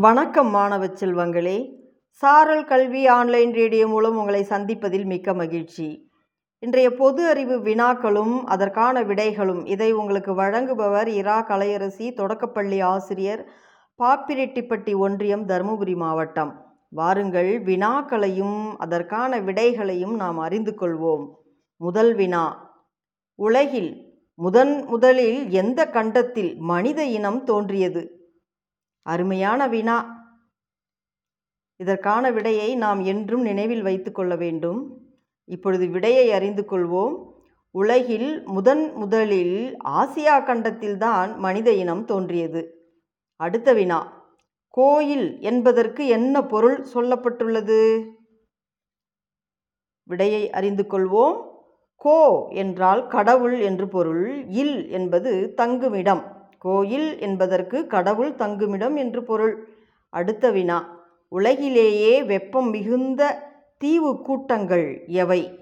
வணக்கம் மாணவ செல்வங்களே. சாரல் கல்வி ஆன்லைன் ரேடியோ மூலம் உங்களை சந்திப்பதில் மிக்க மகிழ்ச்சி. இன்றைய பொது அறிவு வினாக்களும் அதற்கான விடைகளும் இதை உங்களுக்கு வழங்குபவர் இரா. கலையரசி தொடக்கப்பள்ளி ஆசிரியர் பாப்பிரெட்டிப்பட்டி ஒன்றியம் தருமபுரி மாவட்டம். வாருங்கள் வினாக்களையும் அதற்கான விடைகளையும் நாம் அறிந்து கொள்வோம். முதல் வினா. உலகில் முதன் முதலில் எந்த கண்டத்தில் மனித இனம் தோன்றியது? அருமையான வினா. இதற்கான விடையை நாம் என்றும் நினைவில் வைத்து கொள்ள வேண்டும். இப்பொழுது விடையை அறிந்து கொள்வோம். உலகில் முதன் முதலில் ஆசியா கண்டத்தில்தான் மனித இனம் தோன்றியது. அடுத்த வினா. கோயில் என்பதற்கு என்ன பொருள் சொல்லப்பட்டுள்ளது? விடையை அறிந்து கொள்வோம். கோ என்றால் கடவுள் என்று பொருள் இல் என்பது தங்குமிடம். கோயில் என்பதற்கு கடவுள் தங்குமிடம் என்று பொருள். அடுத்த வினா. உலகிலேயே வெப்பம் மிகுந்த தீவு கூட்டங்கள் எவை?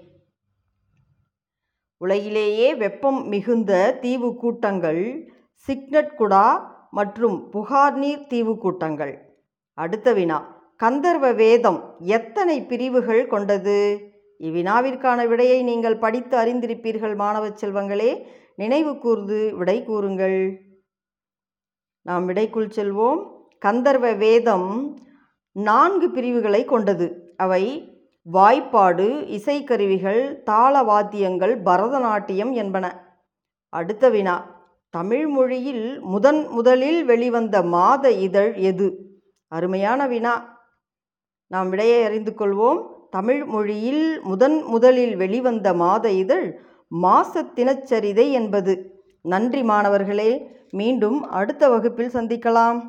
உலகிலேயே வெப்பம் மிகுந்த தீவு கூட்டங்கள் சிக்னட்குடா மற்றும் புகார்நீர் தீவு கூட்டங்கள். அடுத்த வினா. கந்தர்வ வேதம் எத்தனை பிரிவுகள் கொண்டது? இவ்வினாவிற்கான விடையை நீங்கள் படித்து அறிந்திருப்பீர்கள் மாணவ செல்வங்களே. நினைவு கூர்ந்து விடை கூறுங்கள். நாம் விடைக்குள் செல்வோம். கந்தர்வ வேதம் நான்கு பிரிவுகளை கொண்டது. அவை வாய்ப்பாடு இசைக்கருவிகள் தாள வாத்தியங்கள் பரதநாட்டியம் என்பன. அடுத்த வினா. தமிழ் மொழியில் முதன் முதலில் வெளிவந்த மாத இதழ் எது? அருமையான வினா. நாம் விடையை அறிந்து கொள்வோம். தமிழ் மொழியில் முதன் முதலில் வெளிவந்த மாத இதழ் மாச தினச்சரிதை என்பது. நன்றி மாணவர்களே. மீண்டும் அடுத்த வகுப்பில் சந்திக்கலாம்.